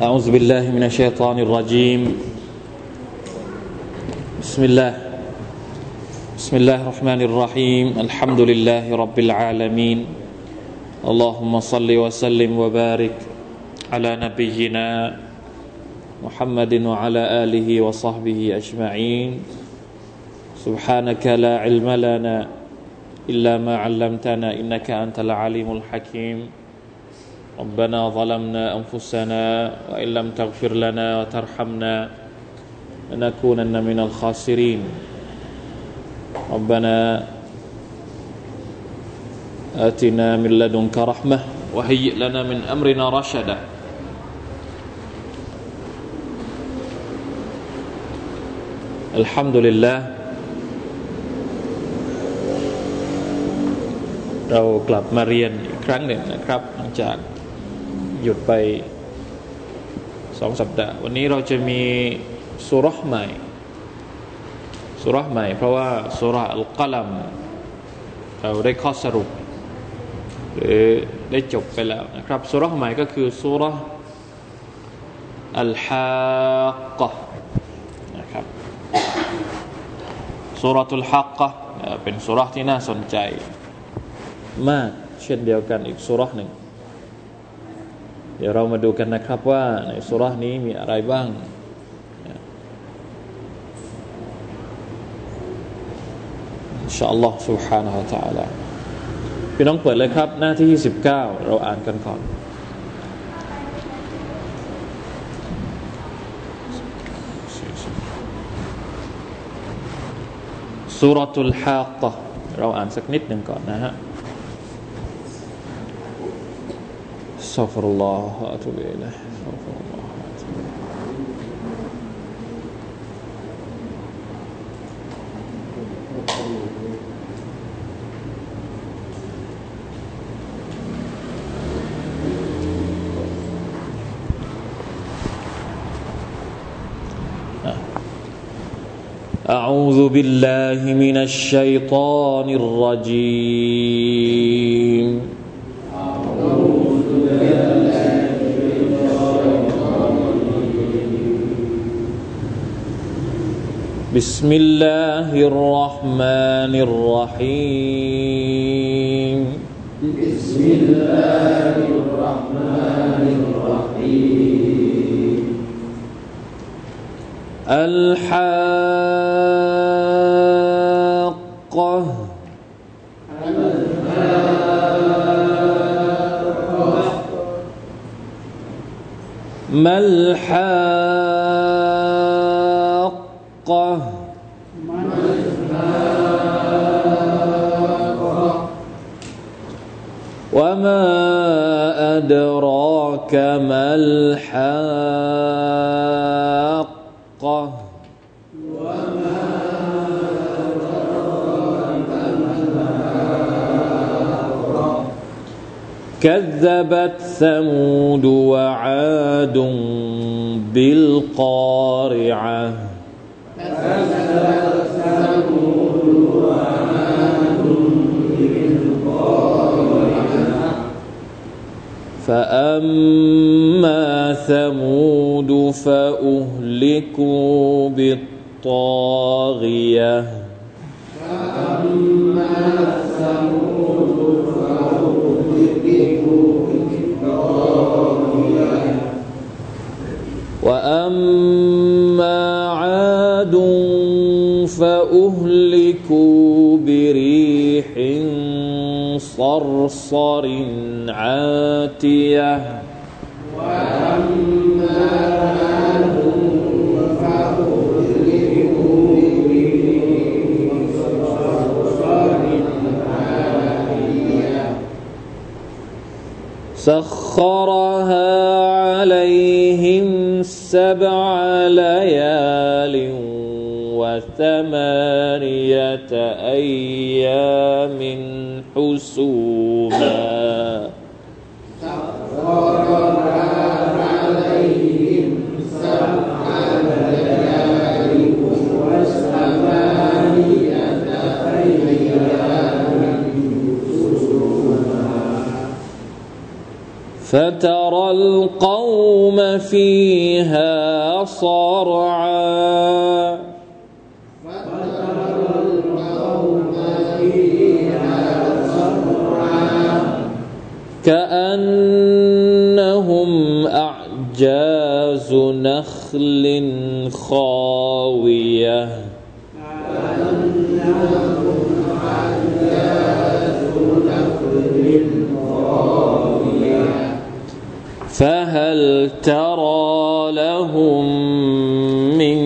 أعوذ بالله من الشيطان الرجيم. بسم الله. بسم الله الرحمن الرحيم. الحمد لله رب العالمين. اللهم صل وسلم وبارك على نبينا محمد وعلى آله وصحبه أجمعين. سبحانك لا علم لنا إلا ما علمتنا إنك أنت العليم الحكيم. ربنا ظلمنا أنفسنا وإن لم تغفر لنا وترحمنا لنكونن من الخاسرين ربنا آتنا من لدنك رحمة وهيئ لنا من أمرنا رشدا الحمد لله เรากลับมาเรียนอีกครั้งหนึ่งนะครับหลังจาก หยุดไปสองสัปดาห์ วันนี้เราจะมีสุรษใหม่สุรษใหม่ เพราะว่าสุรอัลกัลัมเราได้ข้อสรุป หรือได้จบไปแล้วนะครับสุรษใหม่ก็คือสุรอัลฮากะนะครับสุรทุลฮักกะเป็นสุรที่น่าสนใจ มากเช่นเดียวกันอีกสุรษหนึ่ง เดี๋ยวเรามาดูกันนะครับว่าในสุรษนี้มีอะไรบ้างอินชาอัลลอฮ์ سبحانه และ تعالى พี่น้องเปิดเลยครับ หน้าที่ 19 เราอ่านกันก่อน สุรตุลฮาก์เราอ่านสักนิดหนึ่งก่อนนะฮะ أستغفر الله وأتوب إليه. استغفر الله أعوذ بالله من الشيطان الرجيم. بسم الله الرحمن الرحيم. بسم الله الرحمن الرحيم. الحاقة. ما الحاقة؟ كما الحاقة وما كذبت ثمود وعاد بالقارعة كذبت فأما ثمود فأهلكوا بالطاغية وأما عاد فأهلكوا بريح صرصر عاتية سخرها عليهم سبع ليال وثمانية أيام. حسوما. فترى القوم فيها صرعا. كأنهم أعجاز نخل خاوية. فهل ترى لهم من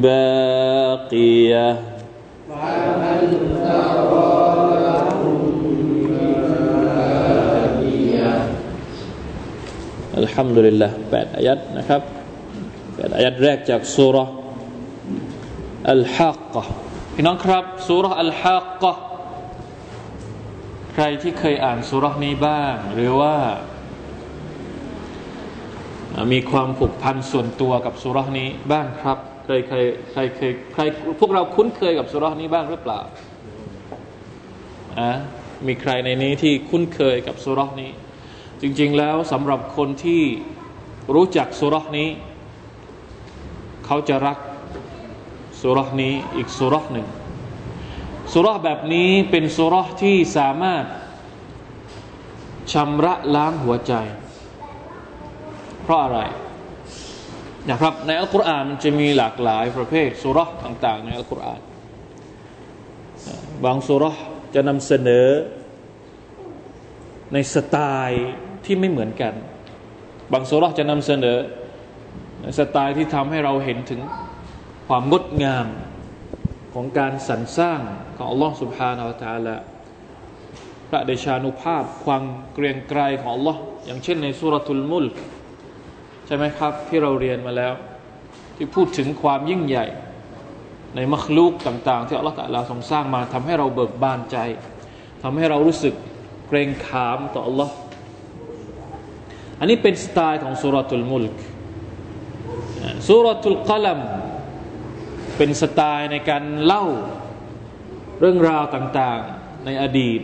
باقية؟ ฮัมดุลิลละแปดอายัดนะครับแปดอายัดแรกจากสุรอัลฮักกะพี่น้องครับสุรอัลฮักกะใครที่เคยอ่านสุรนี้บ้าง หรือว่า มีความผูกพันส่วนตัวกับสุรนี้บ้างครับเคยเคยใครเคยใครพวกเราคุ้นเคยกับสุรนี้บ้างหรือเปล่าอะมีใครในนี้ที่คุ้นเคยกับสุรนี้ จริง ๆ แล้วสำหรับคนที่รู้จักสุรษนี้ เขาจะรักสุรษนี้อีกสุรษหนึ่งสุรษแบบนี้เป็นสุรษที่สามารถชำระล้างหัวใจ เพราะอะไรนะครับในอัลกุรอานมันจะมีหลากหลายประเภทสุรษต่าง ๆ ในอัลกุรอานบางสุรษจะนำเสนอในสไตล์ ที่ไม่เหมือนกัน บางสุรจะนำเสนอ สไตล์ที่ทำให้เราเห็นถึงความงดงามของการสรรสร้างของอัลลอฮ์สุบฮานาอัลตาละพระเดชานุภาพความเกรียงไกรของอัลลอฮ์อย่างเช่นในสุรทุลมุลใช่ไหมครับ ที่เราเรียนมาแล้ว ที่พูดถึงความยิ่งใหญ่ ในมัคลูกต่าง ๆ ที่อัลลอฮ์ตาลาทรงสร้างมาทำให้เราเบิกบานใจทำให้เรารู้สึกเกรงขามต่ออัลลอฮ์ อันนี้เป็นสไตล์ของสุรทูลมุลกสุรทูลกลัมเป็นสไตล์ในการเล่าเรื่องราวต่างๆในอดีต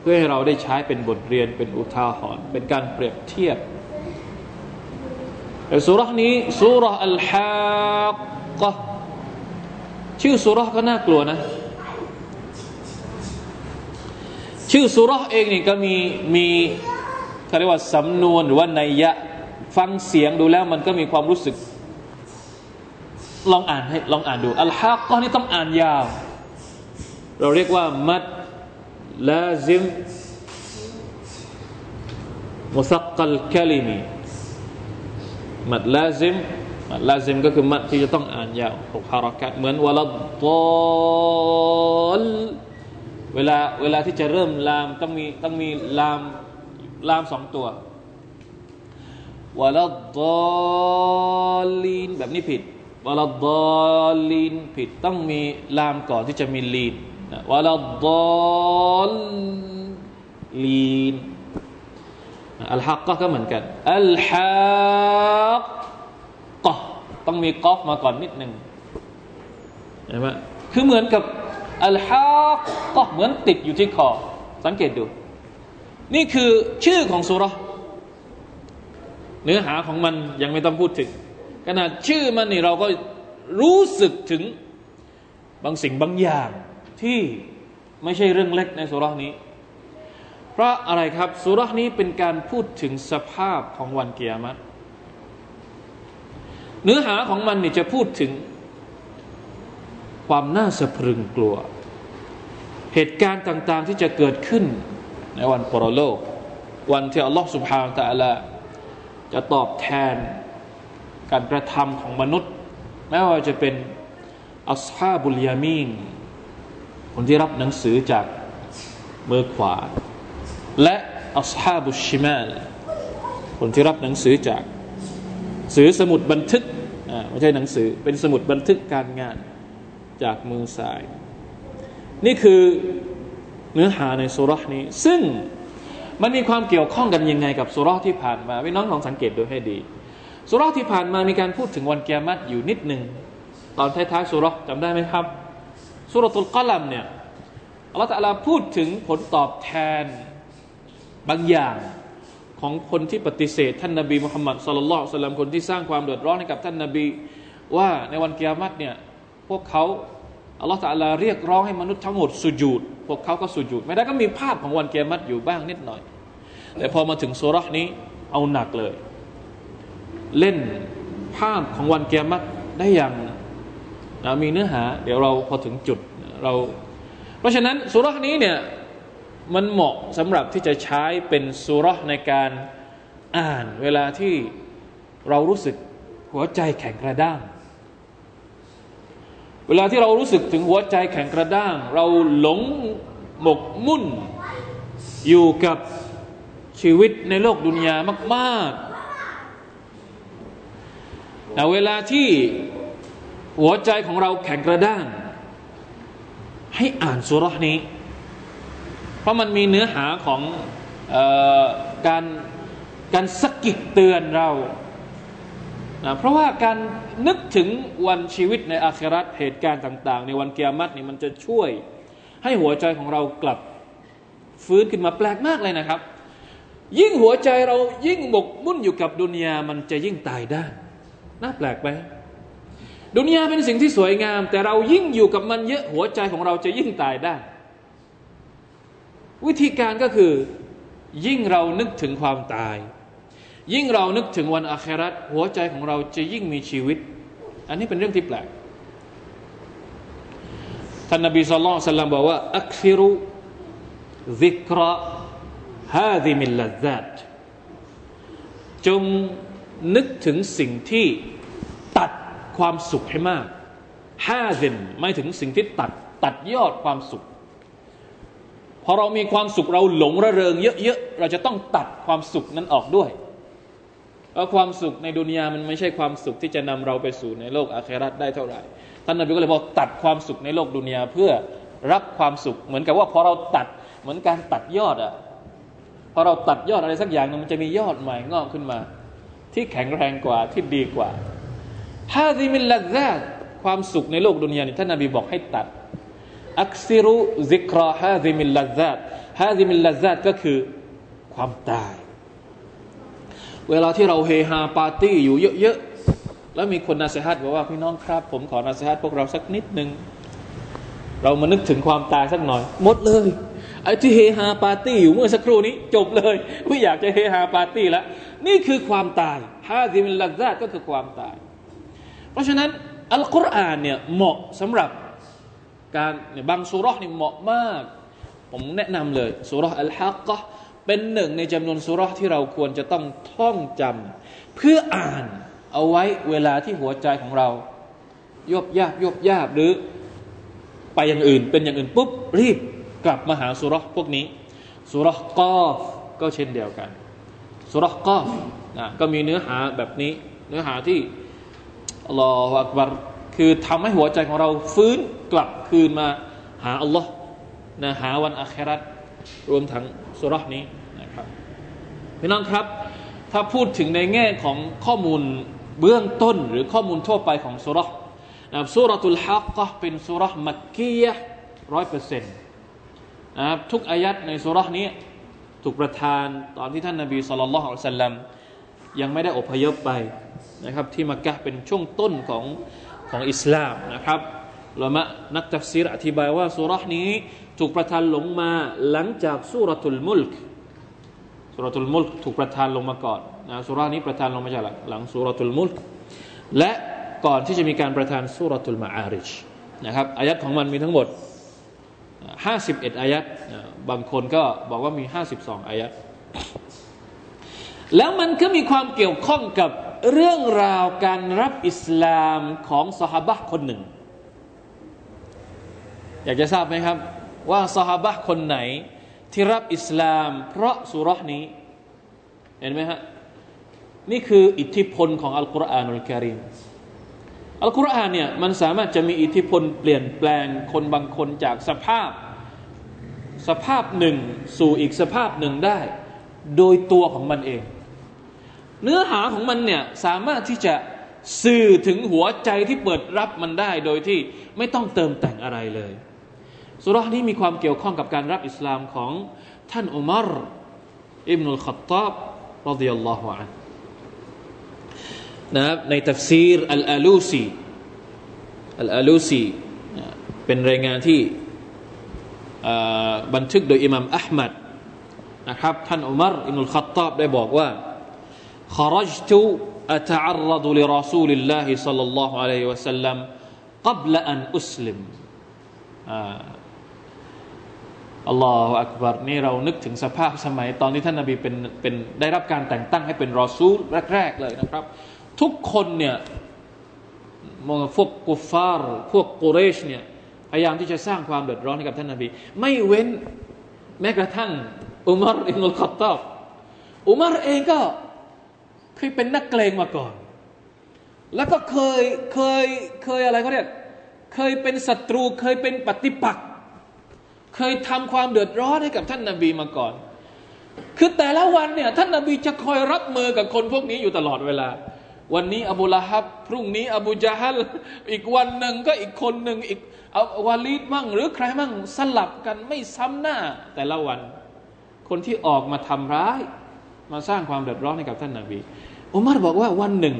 เพื่อให้เราได้ใช้เป็นบทเรียนเป็นอุทาหรณ์เป็นการเปรียบเทียบแต่สุรนี้สุรอัลฮากก็ชื่อสุรก็น่ากลัวนะ ชื่อสุรเองนี่ก็มีมี เขาเรียกว่าสำนวนหรือว่านัยยะฟังเสียงดูแล้วมันก็มีความรู้สึก ลองอ่านให้ลองอ่านดูอัลฮะก็นี่ต้องอ่านยาว เราเรียกว่ามัดลาซิมมุสักกัลคลิมีมัดลาซิมมัดลาซิมก็คือมัดที่จะต้องอ่านยาวหกฮารักัดเหมือนวลาดอลเวลาเวลาที่จะเริ่มลามต้องมีต้องมีลาม ลามสองตัววะลาดอลีนแบบนี้ผิดวะลาดอลีนผิดต้องมีลามก่อนที่จะมีลีนวะลาดอลีนอัลฮักก็เหมือนกันอัลฮักก็ต้องมีกอฟมาก่อนนิดหนึ่งเห็นไหมคือเหมือนกับอัลฮักก็เหมือนติดอยู่ที่คอ สังเกตดู นี่คือชื่อของสุรเนื้อหาของมันยังไม่ต้องพูดถึงขนาดชื่อมันนี่เราก็รู้สึกถึงบางสิ่งบางอย่างที่ไม่ใช่เรื่องเล็กในสุรนี้ เพราะอะไรครับสุรนี้เป็นการพูดถึงสภาพของวันเกียรติเนื้อหาของมันนี่จะพูดถึงความน่าสะพรึงกลัว เหตุการณ์ต่างๆที่จะเกิดขึ้น ในวันปรโลก วันที่อัลลอฮ์สุบฮานตะลาจะตอบแทนการกระทำของมนุษย์ไม่ว่าจะเป็นอัสฮาบุลยามีนคนที่รับหนังสือจากมือขวา และอัสฮาบุชิมาลคนที่รับหนังสือจากสือสมุดบันทึกไม่ใช่หนังสือเป็นสมุดบันทึกการงานจากมือซ้าย นี่คือ เนื้อหาในสุรษนี้ ซึ่งมันมีความเกี่ยวข้องกันยังไงกับสุรษที่ผ่านมาพี่น้องลองสังเกตดูให้ดีสุรษที่ผ่านมามีการพูดถึงวันเกียรติอยู่นิดหนึ่งตอนท้ายๆสุรษจำได้ไหมครับสุรตุลกลัมเนี่ยอัลลอฮฺตะลาพูดถึงผลตอบแทนบางอย่างของคนที่ปฏิเสธ ท่านนบีมุฮัมมัดสุลลัลสลัมคนที่สร้างความเดือดร้อนให้กับท่านนบี ว่าในวันเกิยามัตเนี่ยพวกเขา อัลลอฮฺตะลาเรียกร้องให้มนุษย์ทั้งหมดสุญูดพวกเขาก็สุญูดไม่ได้ก็มีภาพของวันเกิยามัตอยู่บ้างนิดหน่อย แต่พอมาถึงสุรษนี้เอาหนักเลย เล่นภาพของวันเกิยามัตได้อย่างมีเนื้อหา เดี๋ยวเราพอถึงจุดเรา เพราะฉะนั้นสุรษนี้เนี่ยมันเหมาะสำหรับที่จะใช้เป็นสุรษในการอ่านเวลาที่เรารู้สึกหัวใจแข็งกระด้าง เวลาที่เรารู้สึกถึงหัวใจแข็งกระด้าง เราหลงหมกมุ่น อยู่กับชีวิตในโลกดุนยามากๆแต่เวลาที่หัวใจของเราแข็งกระด้าง ให้อ่านสุรษนี้ เพราะมันมีเนื้อหาของออการการสกิดเตือนเรา นะเพราะว่าการนึกถึงวันชีวิตในอาคราตเหตุการณ์ต่าง ๆ ในวันเกียรตินี่มันจะช่วย ให้หัวใจของเรากลับฟื้นขึ้นมาแปลกมากเลยนะครับ ยิ่งหัวใจเรายิ่งหมกมุ่นอยู่กับดุนยามันจะยิ่งตายได้น่าแปลกไหมดุนยาเป็นสิ่งที่สวยงาม แต่เรายิ่งอยู่กับมันเยอะหัวใจของเราจะยิ่งตายได้ วิธีการก็คือ ยิ่งเรานึกถึงความตาย ยิ่งเรานึกถึงวันอาคราตหัวใจของเราจะยิ่งมีชีวิต อันนี้เป็นเรื่องที่แปลกท่านนบีสุลต่านสัลลัมบอกว่าอักซิรุซิกระฮาดิมิลลาซัตจงนึกถึงสิ่งที่ตัดความสุขให้มากฮาซินไม่ถึงสิ่งที่ตัดตัดยอดความสุขพอเรามีความสุขเราหลงระเริงเยอะๆเราจะต้องตัดความสุขนั้นออกด้วย เพราะความสุขในดุนยามันไม่ใช่ความสุขที่จะนำเราไปสู่ในโลกอาคราตได้เท่าไหร่ ท่านนบีก็เลยบอกตัดความสุขในโลกดุนยาเพื่อรับความสุข เหมือนกับว่าพอเราตัดเหมือนการตัดยอดอะพอเราตัดยอดอะไรสักอย่างนึงมันจะมียอดใหม่งอกขึ้นมา ที่แข็งแรงกว่าที่ดีกว่าฮาซิมิลลาซาความสุขในโลกดุนยานี่ท่านนบีบอกให้ตัดأكثروا ذكر هاذم اللذات هاذم اللذات ก็คือความตาย เวลาที่เราเฮฮาปาร์ตี้อยู่เยอะๆ แล้วมีคนนาเซฮัตบอกว่าพี่น้องครับ ผมขอนาเซฮัตพวกเราสักนิดหนึ่งเรามานึกถึงความตายสักหน่อย หมดเลยไอ้ที่เฮฮาปาร์ตี้อยู่เมื่อสักครู่นี้จบเลย ไม่อยากจะเฮฮาปาร์ตี้แล้ว นี่คือความตายهاذم اللذات ก็คือความตาย เพราะฉะนั้นอัลกุรอานเนี่ยเหมาะสำหรับการบางสุรษนี่เหมาะมาก ผมแนะนำเลยสุรษอัลฮักกะ เป็นหนึ่งในจำนวนสุรษที่เราควรจะต้องท่องจำเพื่ออ่านเอาไว้เวลาที่หัวใจของเรายบยาบยบยาบหรือไปอย่างอื่น เป็นอย่างอื่นปุ๊บรีบกลับมาหาสุรษพวกนี้สุรษกอฟก็เช่นเดียวกันสุรษกอฟนะก็มีเนื้อหาแบบนี้ เนื้อหาที่อัลลอฮฺอักบารคือทำให้หัวใจของเราฟื้นกลับคืนมาหาอัลลอฮ์นะหาวันอาคราตรวมทั้ง สุรษนี้นะครับพี่น้องครับ ถ้าพูดถึงในแง่ของข้อมูลเบื้องต้นหรือข้อมูลทั่วไปของสุรษนะครับสุรตุลฮักกะเป็นสุรษมักกียะร้อยเปอร์เซ็นต์นะครับทุกอายัดในสุรษนี้ถูกประทานตอนที่ท่านนาบีสุลต่านละฮ์อัลลัมยังไม่ได้อพยพไปนะครับ ที่มักกะเป็นช่วงต้นของของอิสลามนะครับละมะนักตัฟซีรอธิบายว่าสุรษนี้ ถูกประทานลงมาหลังจากสุรทุลมุลกสุรทุลมุลกถูกประทานลงมาก่อนนะสุรานี้ประทานลงมาจากหลังสุรทุลมุลกและก่อนที่จะมีการประทานสุรทุลมาอาริชนะครับอายัดของมันมีทั้งหมด 51 อายัดบางคนก็บอกว่ามี 52 อายัดแล้วมันก็มีความเกี่ยวข้องกับเรื่องราวการรับอิสลามของสหบะคนหนึ่ง อยากจะทราบไหมครับ ว่าสหบะคนไหน ที่รับอิสลาม เพราะสุรษนี้ เห็นไหมฮะ นี่คืออิทธิพลของอัลกุรอานุลกิริมอัลกุรอานเนี่ยมันสามารถจะมีอิทธิพลเปลี่ยนแปลงคนบางคนจากสภาพ สภาพหนึ่งสู่อีกสภาพหนึ่งได้ โดยตัวของมันเอง เนื้อหาของมันเนี่ยสามารถที่จะสื่อถึงหัวใจที่เปิดรับมันได้โดยที่ไม่ต้องเติมแต่งอะไรเลย สุรานี้มีความเกี่ยวข้องกับการรับอิสลามของท่านอุมารอิบนุลขัตตอบ รดิยัลลอฮุอันนะครับในตัฟซีรอัลอาลูซีอัลอาลูซีเป็นรายงานที่บันทึกโดยอิหมัมอัลมัดนะครับท่านอุมารอินุลขัตตาบได้บอกว่า خرجت أتعرض لرسول الله صلى الله عليه وسلم قبل أن أسلم อัลลอฮฺอักบารนี่เรานึกถึงสภาพสมัย ตอนที่ท่านนาบีเป็นเป็นได้รับการแต่งตั้งให้เป็นรอซูลแรก ๆ เลยนะครับ ทุกคนเนี่ยมองพวกกุฟาร์พวกกุเรชเนี่ยพยายามที่จะสร้างความเดือดร้อนให้กับท่านนาบี ไม่เว้นแม้กระทั่งอุมารอิบนุลขัตตอบอุมารเองก็เคยเป็นนักเกรงมาก่อน แล้วก็เคยเคยเคยอะไรเขาเรียกเคยเป็นศัตรูเคยเป็นปฏิปักษ์ เคยทำความเดือดร้อนให้กับท่านนาบีมาก่อน คือแต่ละวันเนี่ยท่านนาบีจะคอยรับมือกับคนพวกนี้อยู่ตลอดเวลา วันนี้อบูละฮับ พรุ่งนี้อบูจาฮัลอีกวันหนึ่งก็อีกคนหนึ่งอีกอาวาลีดมั่ง หรือใครมั่งสลับกันไม่ซ้ำหน้าแต่ละวัน คนที่ออกมาทำร้าย มาสร้างความเดือดร้อนให้กับท่านนาบีอุมารบอกว่าวันหนึ่ง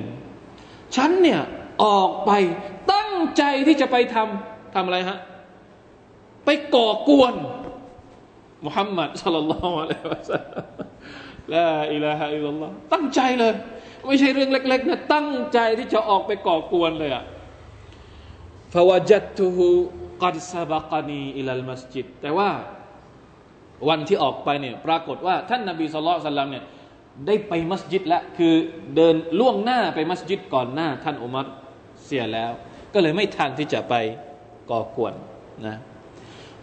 ฉันเนี่ยออกไปตั้งใจที่จะไปทำทำอะไรฮะ ไปก่อกวนมุฮัมมัดสัลลัลลอฮุอะลัยฮิวะสัลลัมลาอิลาฮะอิลลัลลอฮ์ตั้งใจเลย ไม่ใช่เรื่องเล็กๆนะตั้งใจที่จะออกไปก่อกวนเลยอะฟาวจัตตุฮูกัดซาบกานีอิลัลมัสจิดแต่ว่าวันที่ออกไปเนี่ยปรากฏว่าท่านนบีสุลต่านเนี่ยได้ไปมัสยิดแล้วคือเดินล่วงหน้าไปมัสยิดก่อนหน้า ท่านอุมัรเสียแล้ว ก็เลยไม่ทันที่จะไปก่อกวนนะ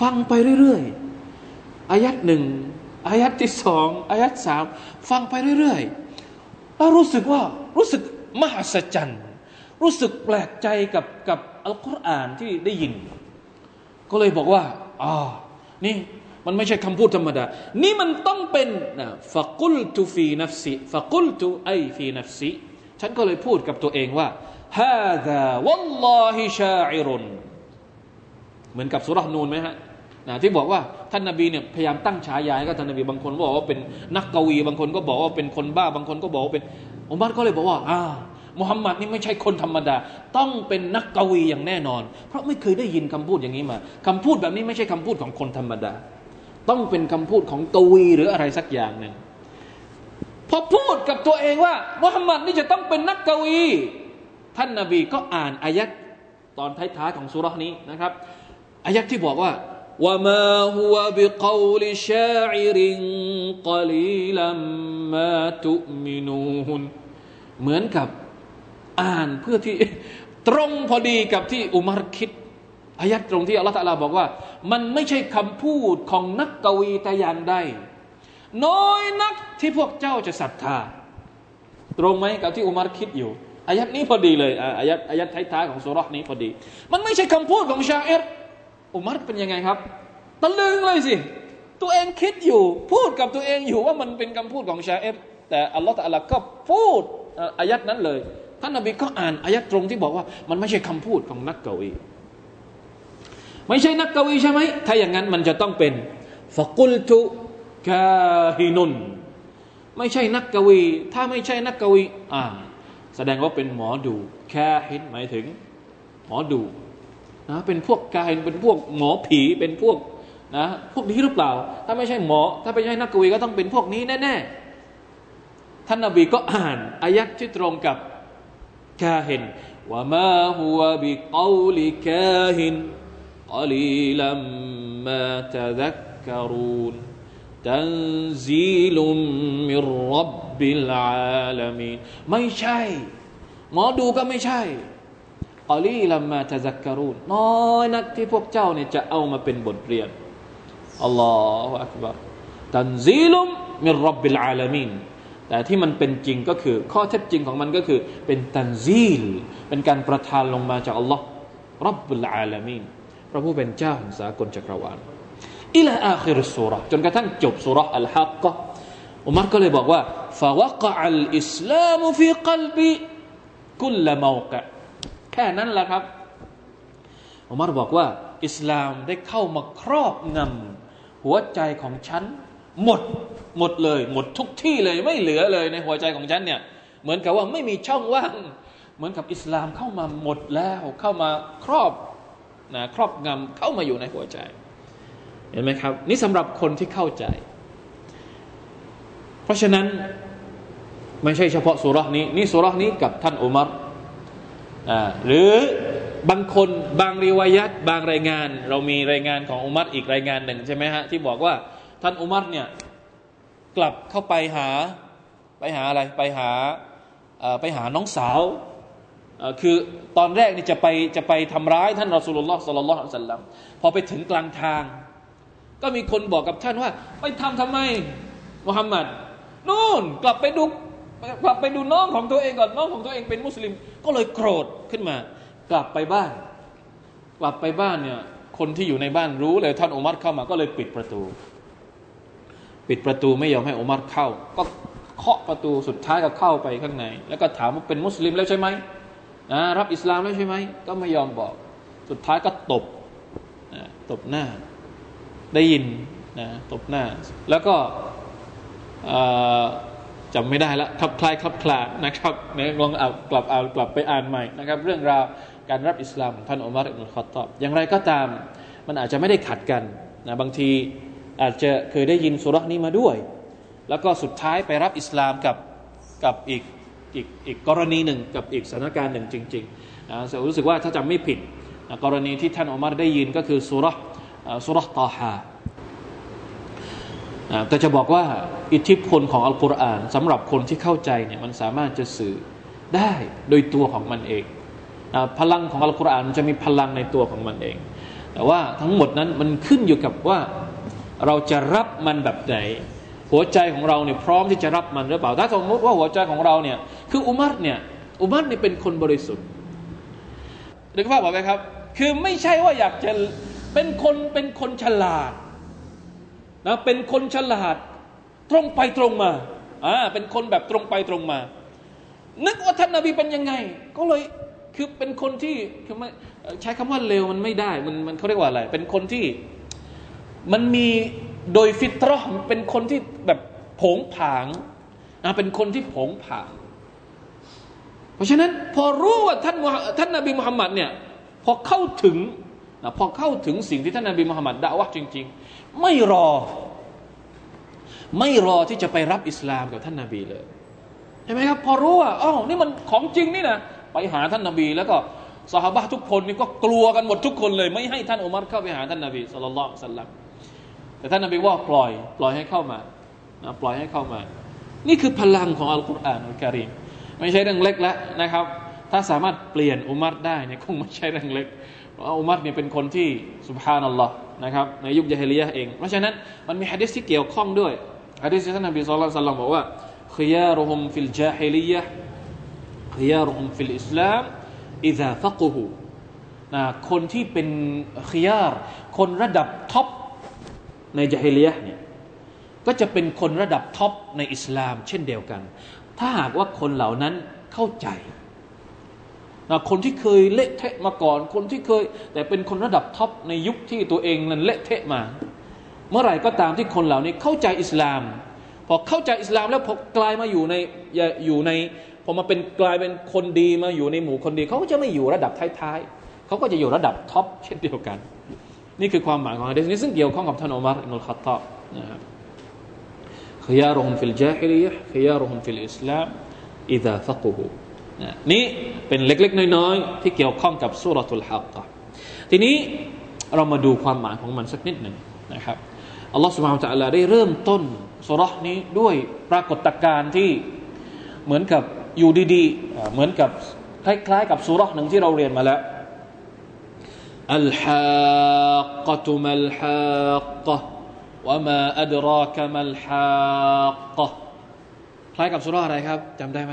ฟังไปเรื่อยๆอายัดหนึ่งอายัดที่สองอายัดสามฟังไปเรื่อยๆแล้วรู้สึกว่ารู้สึกมหัศจรรย์รู้สึกแปลกใจกับกับอัลกุรอานที่ได้ยิน ก็เลยบอกว่าอ๋อนี่มันไม่ใช่คำพูดธรรมดา นี่มันต้องเป็นนะفقلت في نفسي فقلت أي في نفسي ฉันก็เลยพูดกับตัวเองว่าฮาดาวัลลอฮิชาอิรุน เหมือนกับสุรนูนไหมฮะนะที่บอกว่าท่านนาบีเนี่ยพยายามตั้งฉายาให้กับท่านนาบีบางคนบอกว่าเป็นนักกวีบางคนก็บอกว่าเป็นคนบ้าบางคนก็บอกว่าเป็นอุมัรก็เลยบอกว่าอ่ามุฮัมมัดนี่ไม่ใช่คนธรรมดา ต้องเป็นนักกวีอย่างแน่นอน เพราะไม่เคยได้ยินคำพูดอย่างนี้มาคำพูดแบบนี้ไม่ใช่คำพูดของคนธรรมดา ต้องเป็นคำพูดของกวีหรืออะไรสักอย่างหนึ่งพอพูดกับตัวเองว่ามุฮัมมัดนี่จะต้องเป็นนักกวี ท่านนาบีก็อ่านอายัดตอนท้ายๆของสุรานี้นะครับ อายักที่บอกว่าว่ามาหัวบิกาลิชาอิริงกลีลัมมาตุมินูฮุนเหมือนกับอ่านเพื่อที่ตรงพอดีกับที่อุมารคิดอายัดตรงที่อัลลอฮฺตะลาบอกว่า มันไม่ใช่คำพูดของนักกวีแต่อย่างใดน้อยนักที่พวกเจ้าจะศรัทธา ตรงไหมกับที่อุมารคิดอยู่อายัดนี้พอดีเลยอายัดอายัดท้ายๆของสุรษนี้พอดี มันไม่ใช่คำพูดของชาเอร อุมัรเป็นยังไงครับตะลึงเลยสิ ตัวเองคิดอยู่ พูดกับตัวเองอยู่ว่ามันเป็นคำพูดของชาเอฟแต่อัลลอฮฺตะลาก็พูดอายัดนั้นเลยท่านนบีก็อ่านอายัดตรงที่บอกว่า มันไม่ใช่คำพูดของนักกวี ไม่ใช่นักกวีใช่ไหมถ้าอย่างนั้นมันจะต้องเป็นฟะกุลตุกาฮินุนไม่ใช่นักกวี ถ้าไม่ใช่นักกวีอ่าแสดงว่าเป็นหมอดูแค่ฮินหมายถึง หมอดู นะเป็นพวกกายเป็นพวกหมอผีเป็นพวกนะพวกนี้หรือเปล่า ถ้าไม่ใช่หมอ ถ้าไม่ใช่นักกวีก็ต้องเป็นพวกนี้แน่ๆท่านนบีก็อ่านอายัดที่ตรงกับกาหินว่ามาหัวบิกอลิกาหินกลีลัมมาตะดักการูน تنزيل من رب العالمين ไม่ใช่ หมอดูก็ไม่ใช่ก อลีลัมมาตะซักการูนน้อยนักที่พวกเจ้าเนี่ยจะเอามาเป็นบทเรียนอัลลอฮฺอักบารตันซีลุมมินรับบิลอาลามีนแต่ที่มันเป็นจริงก็คือ ข้อเท็จจริงของมันก็คือ เป็นตันซีล เป็นการประทานลงมาจากอัลลอฮ์รับบุลอาลามีนพระผู้เป็นเจ้าแห่งสากลจักรวาลอิลาอาคิรสุรจนกระทั่งจบสุรอัลฮักกะอุมัรก็เลยบอกว่าฟาวกะอัลอิสลามฟีกัลบีกุลละมาวกะ แค่นั้นแหละครับอุมัรบอกว่า อิสลามได้เข้ามาครอบงำหัวใจของฉัน หมดหมดเลย หมดทุกที่เลยไม่เหลือเลยในหัวใจของฉันเนี่ย เหมือนกับว่าไม่มีช่องว่าง เหมือนกับอิสลามเข้ามาหมดแล้ว เข้ามาครอบนะครอบงำเข้ามาอยู่ในหัวใจ เห็นไหมครับ นี่สำหรับคนที่เข้าใจ เพราะฉะนั้นไม่ใช่เฉพาะสุรานี้ นี่สุรานี้กับท่านอุมัรอ่า หรือบางคนบางริวายัตบางรายงาน เรามีรายงานของอุมัรอีกรายงานหนึ่งใช่ไหมฮะที่บอกว่าท่านอุมัรเนี่ยกลับเข้าไปหาไปหาอะไรไปหาไปหาน้องสาวคือตอนแรกนี่จะไปจะไปทำร้ายท่านรอสูลุลลอฮ์สัลลัลลอฮุอะลัลลัมพอไปถึงกลางทาง ก็มีคนบอกกับท่านว่า ไปทำทำไมมุฮัมมัดนู่นกลับไปดูกลับไปดูน้องของตัวเองก่อนน้องของตัวเองเป็นมุสลิม ก็เลยโกรธขึ้นมา กลับไปบ้าน กลับไปบ้านเนี่ยคนที่อยู่ในบ้านรู้เลยท่านอุมัรเข้ามาก็เลยปิดประตู ปิดประตูไม่ยอมให้อุมัรเข้า ก็เคาะประตูสุดท้ายก็เข้าไปข้างใน แล้วก็ถามว่าเป็นมุสลิมแล้วใช่ไหมนะรับอิสลามแล้วใช่ไหมก็ไม่ยอมบอก สุดท้ายก็ตบนะตบหน้า ได้ยินนะตบหน้า แล้วก็ จำไม่ได้ละคลับคลายคลับคลานะครับเนี่ยลองเอากลับเอากลับไปอ่านใหม่นะครับ เรื่องราวการรับอิสลามของท่านอุมารอิบนุลขอตอบ อย่างไรก็ตามมันอาจจะไม่ได้ขัดกันนะบางทีอาจจะเคยได้ยินสุรนี้มาด้วย แล้วก็สุดท้ายไปรับอิสลามกับกับอีกอีกอีกกรณีหนึ่งกับอีกสถานการณ์หนึ่งจริงๆนะรู้สึกว่าถ้าจำไม่ผิดนะกรณีที่ท่านอุมารได้ยินก็คือสุรสุรตาฮา แต่จะบอกว่าอิทธิพลของอัลกุรอานสำหรับคนที่เข้าใจเนี่ยมันสามารถจะสื่อได้โดยตัวของมันเองพลังของอัลกุรอานมันจะมีพลังในตัวของมันเอง แต่ว่าทั้งหมดนั้นมันขึ้นอยู่กับว่าเราจะรับมันแบบไหน หัวใจของเราเนี่ยพร้อมที่จะรับมันหรือเปล่าถ้าสมมติว่าหัวใจของเราเนี่ยคืออุมัรเนี่ยอุมัรนี่ยเป็นคนบริสุทธิ์หรือว่าบอกไหมครับ คือไม่ใช่ว่าอยากจะเป็นคนเป็นคนฉลาด นะเป็นคนฉลาด ตรงไปตรงมาอ่าเป็นคนแบบตรงไปตรงมา นึกว่าท่านนาบีเป็นยังไง ก็เลยคือเป็นคนที่คือไม่ใช้คำว่าเลวมันไม่ได้ มันมันเขาเรียกว่าอะไร เป็นคนที่มันมีโดยฟิตรอเป็นคนที่แบบผงผางนะเป็นคนที่ผงผาง เพราะฉะนั้นพอรู้ว่าท่านท่านนบีมุฮัมมัดเนี่ยพอเข้าถึง นะพอเข้าถึงสิ่งที่ท่านนบีมุฮัมมัดด่าวะจริง ๆ ไม่รอ ไม่รอที่จะไปรับอิสลามกับท่านนบีเลยใช่ไหมครับ พอรู้ว่าอ๋อนี่มันของจริงนี่นะไปหาท่านนบีแล้วก็สหายทุกคนนี่ก็กลัวกันหมดทุกคนเลย ไม่ให้ท่านอุมัรเข้าไปหาท่านนบีสุลต่านสัลลัมแต่ท่านนบีว่าปล่อย ปล่อยให้เข้ามานะปล่อยให้เข้ามา นี่คือพลังของอัลกุรอานอัลกะรีมไม่ใช่เรื่องเล็กแล้วนะครับ ถ้าสามารถเปลี่ยนอุมัรได้เนี่ยคงไม่ใช่เรื่องเล็ก อุมัรเนี่ยเป็นคนที่سبحان الله นะครับในยุคญาฮิลียะฮ์เอง เพราะฉะนั้นมันมีฮะดิษที่เกี่ยวข้องด้วยฮะดิษที่ท่านนบีสุลต่านบอกว่าخيارهم في الجاهلية خيارهم في الإسلام إذا فقهوا นะคนที่เป็น خيارคนระดับ top ในญาฮิลียะฮ์เนี่ยก็จะเป็นคนระดับ top ในอิสลาม เช่นเดียวกัน ถ้าหากว่าคนเหล่านั้นเข้าใจ คนที่เคยเละเทะมาก่อน คนที่เคย แต่เป็นคนระดับ top ในยุคที่ตัวเองนั้นเละเทะมา เมื่อไหร่ก็ตามที่คนเหล่านี้เข้าใจอิสลาม พอเข้าใจอิสลามแล้วพอกลายมาอยู่ในอยู่ในพอมาเป็นกลายเป็นคนดีมาอยู่ในหมู่คนดีเขาก็จะไม่อยู่ระดับท้ายๆเขาก็จะอยู่ระดับ top เช่นเดียวกัน นี่คือความหมายของฮะดีษนี้ซึ่งเกี่ยวข้องกับท่านอุมัรอิบนุลค็อฏฏอบนะครับخيارهم في ال นี่เป็นเล็กๆ น้อยๆ ที่เกี่ยวข้องกับسورة الحاقة ทีนี้เรามาดูความหมายของมันสักนิดหนึ่งนะครับอัลลอฮฺ سبحانه وتعالى ได้เริ่มต้นสูเราะฮฺนี้ด้วยปรากฏการณ์ที่เหมือนกับอยู่ดีๆเหมือนกับคล้ายๆ กับสุรหนึ่งที่เราเรียนมาแล้วอัลฮากะตุมัลฮากะวะมาอัดรากะมัลฮากะคล้ายกับสุรอะไรครับจำได้ไหม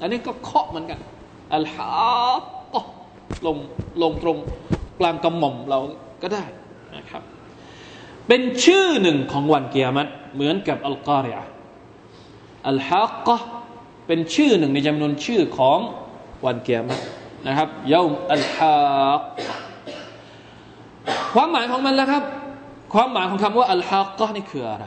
อันนี้ก็เคาะเหมือนกัน อัลฮาตลงลงตรงกลางกระหม่อมเราก็ได้นะครับ เป็นชื่อหนึ่งของวันเกียรติเหมือนกับอัลกอริอะอัลฮากกะเป็นชื่อหนึ่งในจำนวนชื่อของวันเกียรตินะครับยามอัลฮากความหมายของมันแล้วครับ ความหมายของคำว่าอัลฮากกะนี่คืออะไร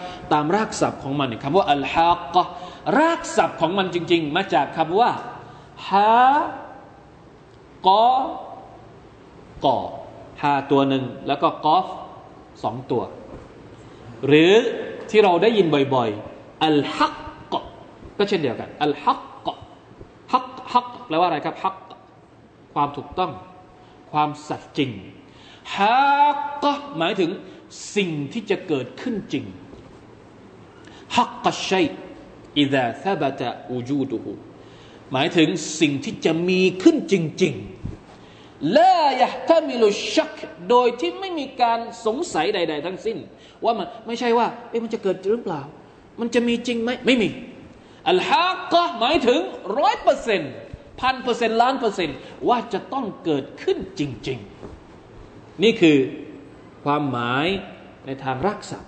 ตามรากศัพท์ของมันคำว่าอัลฮากกรากศัพท์ของมันจริง ๆ มาจากคำว่าฮากอกอฮาตัวหนึ่งแล้วก็กอฟสองตัว หรือที่เราได้ยินบ่อยๆอัลฮักกก็เช่นเดียวกันอัลฮักกฮักฮักแปลว่าอะไรครับฮักความถูกต้อง ความสัตย์จริงฮักกหมายถึงสิ่งที่จะเกิดขึ้นจริง ฮักกัชัยอิดะซาบะตะอูจูดุหูหมายถึงสิ่งที่จะมีขึ้นจริงๆละยะตามิลุชัก โดยที่ไม่มีการสงสัยใด ๆ ทั้งสิ้น ว่ามันไม่ใช่ว่าเอ๊ะมันจะเกิดหรือเปล่า มันจะมีจริงไหมไม่มีอัลฮักก็หมายถึงร้อยเปอร์เซ็นต์พันเปอร์เซ็นต์ล้านเปอร์เซ็นต์ว่าจะต้องเกิดขึ้นจริง ๆ นี่คือความหมายในทางภาษา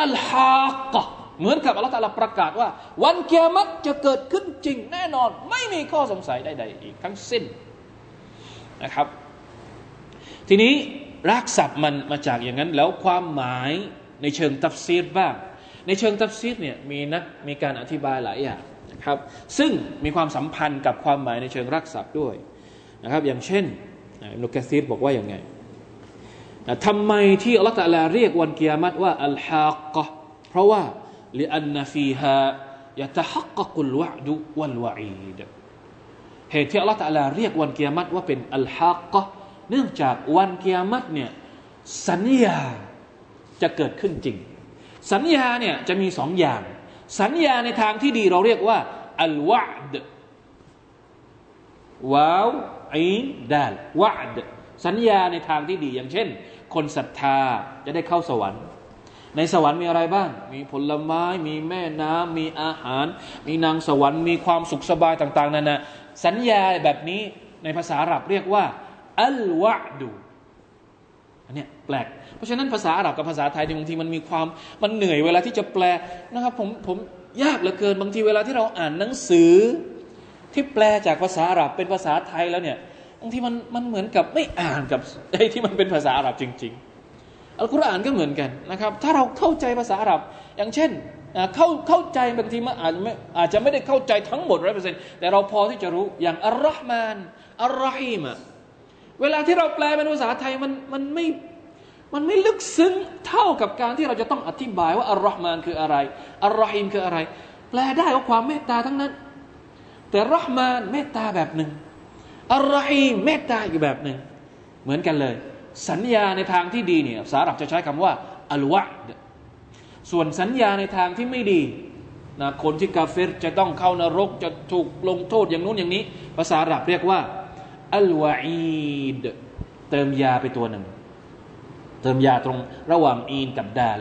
الحاقة ก็ เหมือนกับอัลลอฮฺประกาศว่า วันกิยามะฮฺจะเกิดขึ้นจริงแน่นอน ไม่มีข้อสงสัยใดๆอีกทั้งสิ้นนะครับ ทีนี้รากศัพท์มันมาจากอย่างนั้น แล้วความหมายในเชิงตัฟซีรบ้าง ในเชิงตัฟซีรเนี่ยมีนักมีการอธิบายหลายอย่างนะครับ ซึ่งมีความสัมพันธ์กับความหมายในเชิงรากศัพท์ด้วยนะครับ อย่างเช่นอินุกะซีดบอกว่าอย่างไงทำไมที่อัลลอฮฺตะลาเรียกวันเกียรติว่าอัลฮากกะเพราะว่า لأن فيها يتحقق الوعد والوعيد เหตุที่อัลลอฮฺตะลาเรียกวันเกียรติว่าเป็นอัลฮักกะเนื่องจากวันเกียรติเนี่ยสัญญาจะเกิดขึ้นจริง สัญญาเนี่ยจะมีสองอย่าง สัญญาในทางที่ดีเราเรียกว่าอัลวะดวาวอินดาลวะดสัญญาในทางที่ดีอย่างเช่น คนศรัทธาจะได้เข้าสวรรค์ ในสวรรค์มีอะไรบ้าง มีผลไม้ มีแม่น้ำ มีอาหาร มีนางสวรรค์ มีความสุขสบายต่าง ๆนั่นนะสัญญาแบบนี้ในภาษาอาหรับเรียกว่า อัลวะดู อันนี้แปลก เพราะฉะนั้นภาษาอาหรับกับภาษาไทยบางทีมันมีความมันเหนื่อยเวลาที่จะแปลนะครับผมผมยากเหลือเกินบางทีเวลาที่เราอ่านหนังสือ ที่แปลจากภาษาอาหรับเป็นภาษาไทยแล้วเนี่ยบางทีมันมันเหมือนกับไม่อ่านกับไอ้ที่มันเป็นภาษาอาหรับจริง อัลกุรอานก็เหมือนกันนะครับ ถ้าเราเข้าใจภาษาอาหรับ อย่างเช่นเข้าเข้าใจบางทีมันอาจจะไม่อาจจะไม่ได้เข้าใจทั้งหมดร้อยเปอร์เซ็นต์แต่เราพอที่จะรู้อย่างอัลลอฮ์มานอัลลอฮีมเวลาที่เราแปลเป็นภาษาไทยมันมันไม่มันไม่ลึกซึ้งเท่ากับการที่เราจะต้องอธิบายว่าอัลลอฮ์มานคืออะไรอัลลอฮีมคืออะไร แปลได้ว่าความเมตตาทั้งนั้น แต่รหมานเมตตาแบบหนึ่งอัลลอฮีมเมตตาอีกแบบหนึ่งเหมือนกันเลย สัญญาในทางที่ดีเนี่ยสารับจะใช้คำว่าอัลวะดส่วนสัญญาในทางที่ไม่ดีนะคนที่กาเฟรจะต้องเข้านรกจะถูกลงโทษอย่างนู้นอย่างนี้ ภาษาอาหรับเรียกว่าอัลวะอีดเติมยาไปตัวหนึ่ง เติมยาตรงระหว่างอีนกับดาล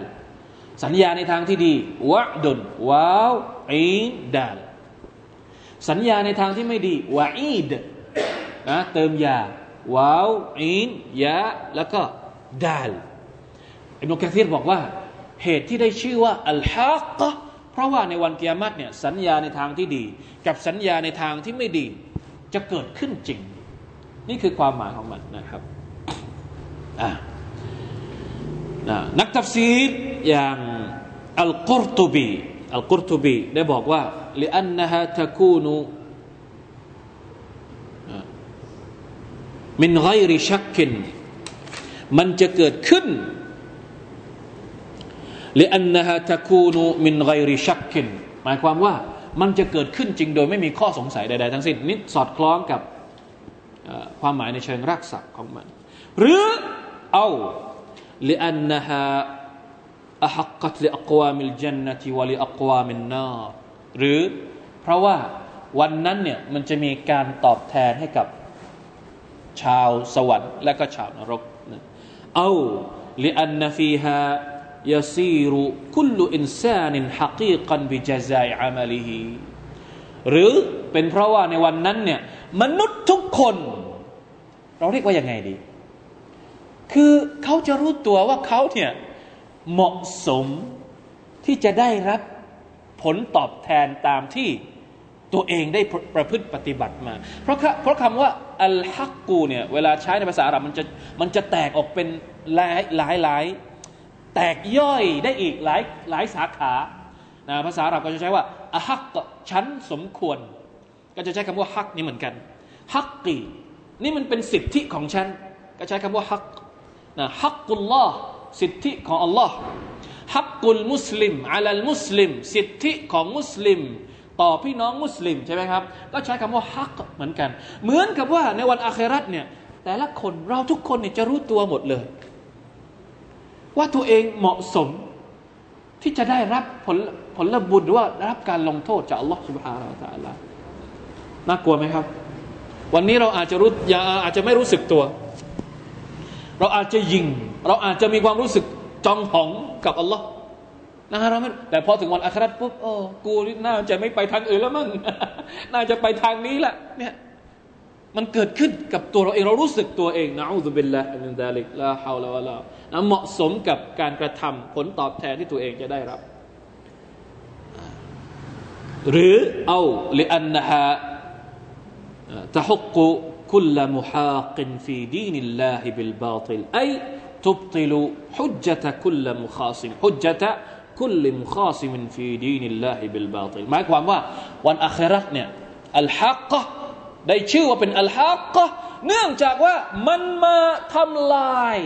สัญญาในทางที่ดีวะดุนว้าวอีนดาล สัญญาในทางที่ไม่ดีวะอีดนะเติมยา วาวอินยะแล้วก็ดาลอิบนุกะซีรบอกว่า เหตุที่ได้ชื่อว่าอัลฮักกะ เพราะว่าในวันกิยามัตเนี่ยสัญญาในทางที่ดี กับสัญญาในทางที่ไม่ดี จะเกิดขึ้นจริง นี่คือความหมายของมันนะครับนักตัฟซีรอย่างอัลกุรตุบีอัลกุรตุบีได้บอกว่า لأنها تكون من غير شك มันจะเกิดขึ้น لأنها تكون من غير شك หมายความว่ามันจะเกิดขึ้นจริงโดยไม่มีข้อสงสัยใดๆทั้งสิ้นนี่สอดคล้องกับความหมายในเชิงรักษาของมัน หรือเอา لأنها أحقت لأقوام الجنة ولأقوام النار หรือเพราะว่าวันนั้นเนี่ยมันจะมีการตอบแทนให้กับ ชาวสวรรค์และก็ชาวนรกเอาลิอันนฟีฮายาซีรุคุลอินซานินฮักีกันบิจซายอามัลิฮีหรือเป็นเพราะว่าในวันนั้นเนี่ยมนุษย์ทุกคน เราเรียกว่ายังไงดี คือเขาจะรู้ตัวว่าเขาเนี่ยเหมาะสมที่จะได้รับผลตอบแทนตามที่ ตัวเองได้ประพฤติปฏิบัติมา เพราะเพราะคำว่าอัลฮักกูเนี่ยเวลาใช้ในภาษาอาหรับมันจะมันจะแตกออกเป็นหลายหลายหลายแตกย่อยได้อีกหลายหลายสาขานะภาษาอาหรับก็จะใช้ว่าอะฮักฉันสมควร ก็จะใช้คำว่าฮักนี่เหมือนกันฮักกีนี่มันเป็นสิทธิของฉัน ก็ใช้คำว่าฮักนะฮักกุลลอฮ์สิทธิของอัลลอฮ์ฮักกุลมุสลิมอัลลมุสลิม สิทธิของมุสลิม ต่อพี่น้องมุสลิมใช่ไหมครับ ก็ใช้คำว่าฮักเหมือนกัน เหมือนกับว่าในวันอาคราตเนี่ยแต่ละคนเราทุกคนเนี่ยจะรู้ตัวหมดเลย ว่าตัวเองเหมาะสมที่จะได้รับผลผลบุญหรือว่ารับการลงโทษจากอัลลอฮฺสุบฮานาอัลลอฮน่ากลัวไหมครับ วันนี้เราอาจจะรู้ยาอาจจะไม่รู้สึกตัว เราอาจจะยิง เราอาจจะมีความรู้สึกจองหองกับอัลลอฮ์ นะฮะเราไม่แต่พอถึงวันอัคราปุ๊บโอ้กูน่าจะไม่ไปทางอื่นแล้วมั้งน่าจะไปทางนี้แหละเนี่ยมันเกิดขึ้นกับตัวเราเองเรารู้สึกตัวเองนะอูซุบิลละมินดาลิกลาฮาวลาวะลานะเหมาะสมกับการกระทำผลตอบแทนที่ตัวเองจะได้รับ หรือเอาลิอันนะฮะตะฮุกกุลมุฮากินฟีดีนิลลาฮิบิลบาติลไอ تبطل حجة كل مخاصم حجة كل مخاصم في دين الله بالباطلหมายความว่าวันอาคิเราะฮฺเนี่ย الحاقةได้ชื่อว่าเป็นالحاقةเนื่องจากว่ามันมาทำลาย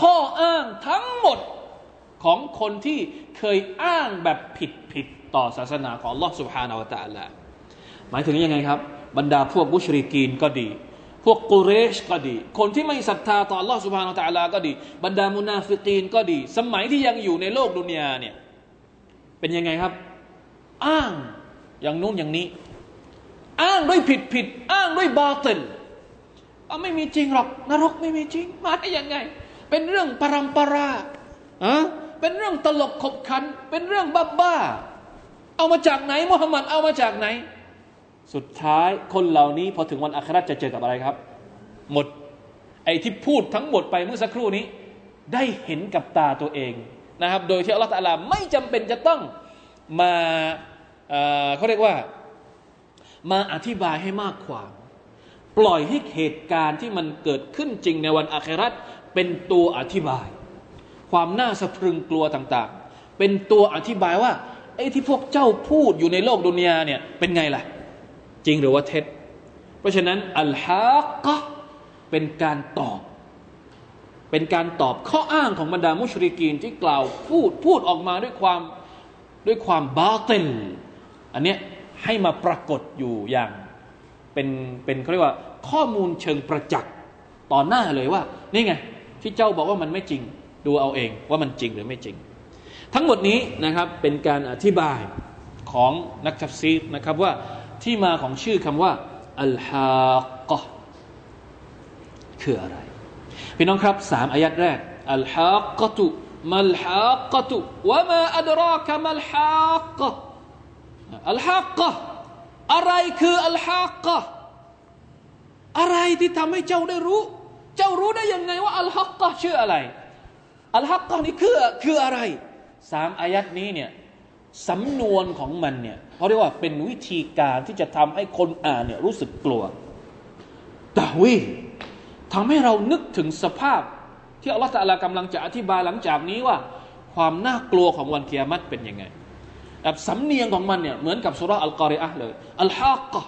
ข้ออ้างทั้งหมดของคนที่เคยอ้างแบบผิดผิดต่อศาสนาของอัลลอฮฺ سبحانه وتعالىหมายถึงยังไงครับ บรรดาพวกมุชริกีนก็ดี พวกกุเรชก็ดี คนที่ไม่ศรัทธาต่อ Allah سبحانه และ تعالى ก็ดี บรรดามุนาฟิกีนก็ดี สมัยที่ยังอยู่ในโลกดุนยาเนี่ย เป็นยังไงครับ อ้างอย่างนู้นอย่างนี้ อ้างด้วยผิดผิด อ้างด้วยบาติลเอาไม่มีจริงหรอก นรกไม่มีจริง มาได้ยังไง เป็นเรื่องปรำปราอะเป็นเรื่องตลกขบขัน เป็นเรื่องบ้าบ้า เอามาจากไหนมุฮัมมัดเอามาจากไหน สุดท้ายคนเหล่านี้พอถึงวันอัคราจะเจอกับอะไรครับ หมด ไอ้ที่พูดทั้งหมดไปเมื่อสักครู่นี้ ได้เห็นกับตาตัวเองนะครับ โดยที่อัลลอฮฺตาลาไม่จำเป็นจะต้องมาเขาเรียกว่า มาอธิบายให้มากความ ปล่อยให้เหตุการณ์ที่มันเกิดขึ้นจริงในวันอาคราเป็นตัวอธิบาย ความน่าสะพรึงกลัวต่างๆ เป็นตัวอธิบายว่าไอ้ที่พวกเจ้าพูดอยู่ในโลกดุนยาเนี่ยเป็นไงล่ะ จริงหรือว่าเท็จ เพราะฉะนั้นอัลฮักกะเป็นการตอบ เป็นการตอบข้ออ้างของบรรดามุชริกีนที่กล่าวพูดพูดออกมาด้วยความด้วยความบาติลอันเนี้ยให้มาปรากฏอยู่อย่างเป็นเป็นเขาเรียกว่าข้อมูลเชิงประจักษ์ต่อหน้าเลยว่า นี่ไง ที่เจ้าบอกว่ามันไม่จริง ดูเอาเองว่ามันจริงหรือไม่จริง ทั้งหมดนี้นะครับเป็นการอธิบายของนักทัฟซีนะครับว่า ที่มาของชื่อคำว่าอัลฮากะคืออะไร พี่น้องครับสามอายัดแรกอัลฮากะตุมัลฮากะตุวะมาอัดรากะมัลฮากะอัลฮากะอะไรคืออัลฮากะอะไรที่ทำให้เจ้าได้รู้ เจ้ารู้ได้ยังไงว่าอัลฮักกะชื่ออะไร อัลฮักกะนี่คือคืออะไรสามอายัดนี้เนี่ยสำนวนของมันเนี่ยเขาเรียกว่าเป็นวิธีการที่จะทำให้คนอ่านเนี่ยรู้สึกกลัวตาวีทำให้เรานึกถึงสภาพ ที่อัลลอฮฺตะลากำลังจะอธิบายหลังจากนี้ว่า ความน่ากลัวของวันเกียรติเป็นยังไงแบบสำเนียงของมันเนี่ยเหมือนกับสุราอัลกอริอะเลยอัลฮะกะ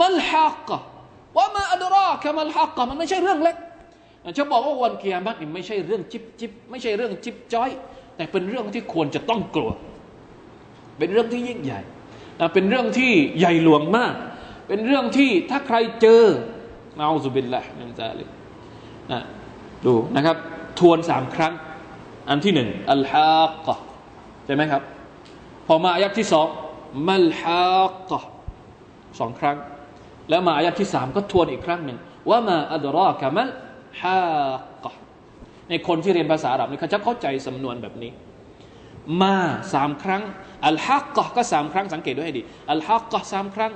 มัลฮะกะว่ามาอัดรากะมัลฮะกะมันไม่ใช่เรื่องเล็กจะบอกว่าวันเกียรตินี่ไม่ใช่เรื่องจิบจิบไม่ใช่เรื่องจิบจ้อย แต่เป็นเรื่องที่ควรจะต้องกลัว เป็นเรื่องที่ยิ่งใหญ่ เป็นเรื่องที่ใหญ่หลวงมาก เป็นเรื่องที่ถ้าใครเจอมาอุบิลละนันจาลินะดูนะครับ ทวนสามครั้ง อันที่หนึ่งอัลฮะกะใช่ไหมครับ พอมาอายัดที่สองมัลฮะกะสองครั้ง แล้วมาอายัดที่สามก็ทวนอีกครั้งหนึ่งว่ามาอัดรอกะมัลฮะกะในคนที่เรียนภาษาอาหรับนี่ยเขาจะเข้าใจสำนวนแบบนี้ มาสามครั้งอัลฮักกะก็สามครั้งสังเกตด้วยให้ดีอัลฮักกะสามครั้ง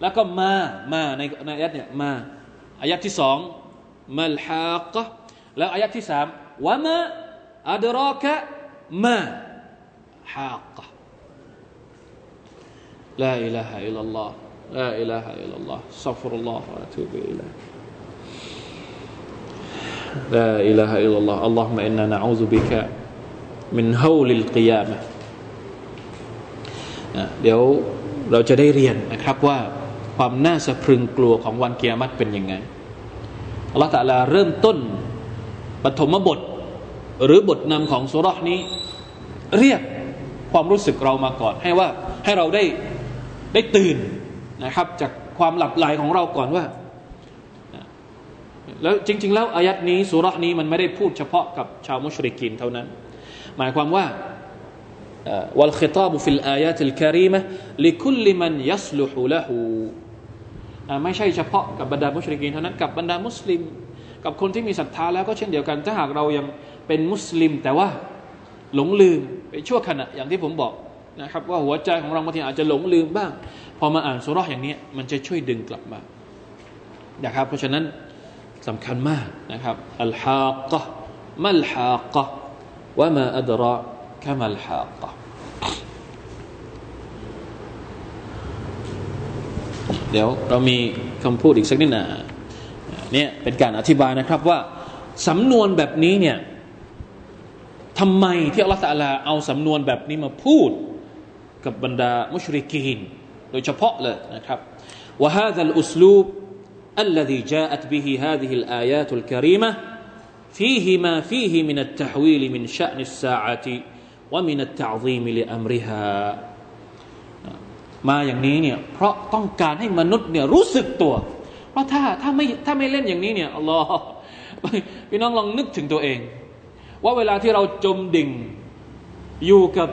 แล้วก็มามาในในอายัดเนี่ยมาอายัดที่สองมัลฮักกะแล้วอายัดที่สามวะมาอัดรอกะมาฮักกะ لا إله إلا الله لا إله إلا الله استغفر الله وأتوب إليه لا إله إلا الله اللهم إنا نعوذ بك من أهوال القيامةเดี๋ยวเราจะได้เรียนนะครับว่าความน่าสะพรึงกลัวของวันกิยามัตเป็นยังไงอัลลอฮฺตะลาเริ่มต้นปฐมบท หรือบทนำของสุรษนี้ เรียกความรู้สึกเรามาก่อน ให้ว่าให้เราได้ได้ตื่นนะครับ จากความหลับไหลของเราก่อนว่า แล้วจริง ๆ แล้วอายัดนี้สุรษนี้มันไม่ได้พูดเฉพาะกับชาวมุชริกินเท่านั้น หมายความว่า والخطاب في الآيات الكريمة لكل من يصلح له. ไม่ใช่เฉพาะกับบรรดามุชริกีนเท่านั้นกับบรรดามุสลิม กับคนที่มีศรัทธาแล้วก็เช่นเดียวกันถ้าหากเรายังเป็นมุสลิม แต่ว่าหลงลืมไปชั่วขณะอย่างที่ผมบอกนะครับว่าหัวใจของเราบางทีอาจจะหลงลืมบ้าง พอมาอ่านสุรษอย่างนี้มันจะช่วยดึงกลับมานะครับเพราะฉะนั้นสำคัญมากนะครับอัลฮากะมัลฮากะ วะมาอัดรอกะมัลฮากะเดี๋ยวเรามีคำพูดอีกสักนิดหน่อยเนี่ยเป็นการอธิบายนะครับว่าสำนวนแบบนี้เนี่ยทำไมที่อัลลอฮฺตะลาเอาสำนวนแบบนี้มาพูดกับบรรดามุชริกีนโดยเฉพาะเลยนะครับ وهذا الأسلوب الذي جاءت به هذه الآيات الكريمة فيه ما فيه من التحويل من شأن الساعة ومن التعظيم لأمرها มาอย่างนี้เนี่ยเพราะต้องการให้มนุษย์เนี่ยรู้สึกตัวเพราะถ้าถ้าไม่ถ้าไม่เล่นอย่างนี้เนี่ยอัลลอฮ์พี่น้องลองนึกถึงตัวเอง ว่าเวลาที่เราจมดิ่งอยู่กับ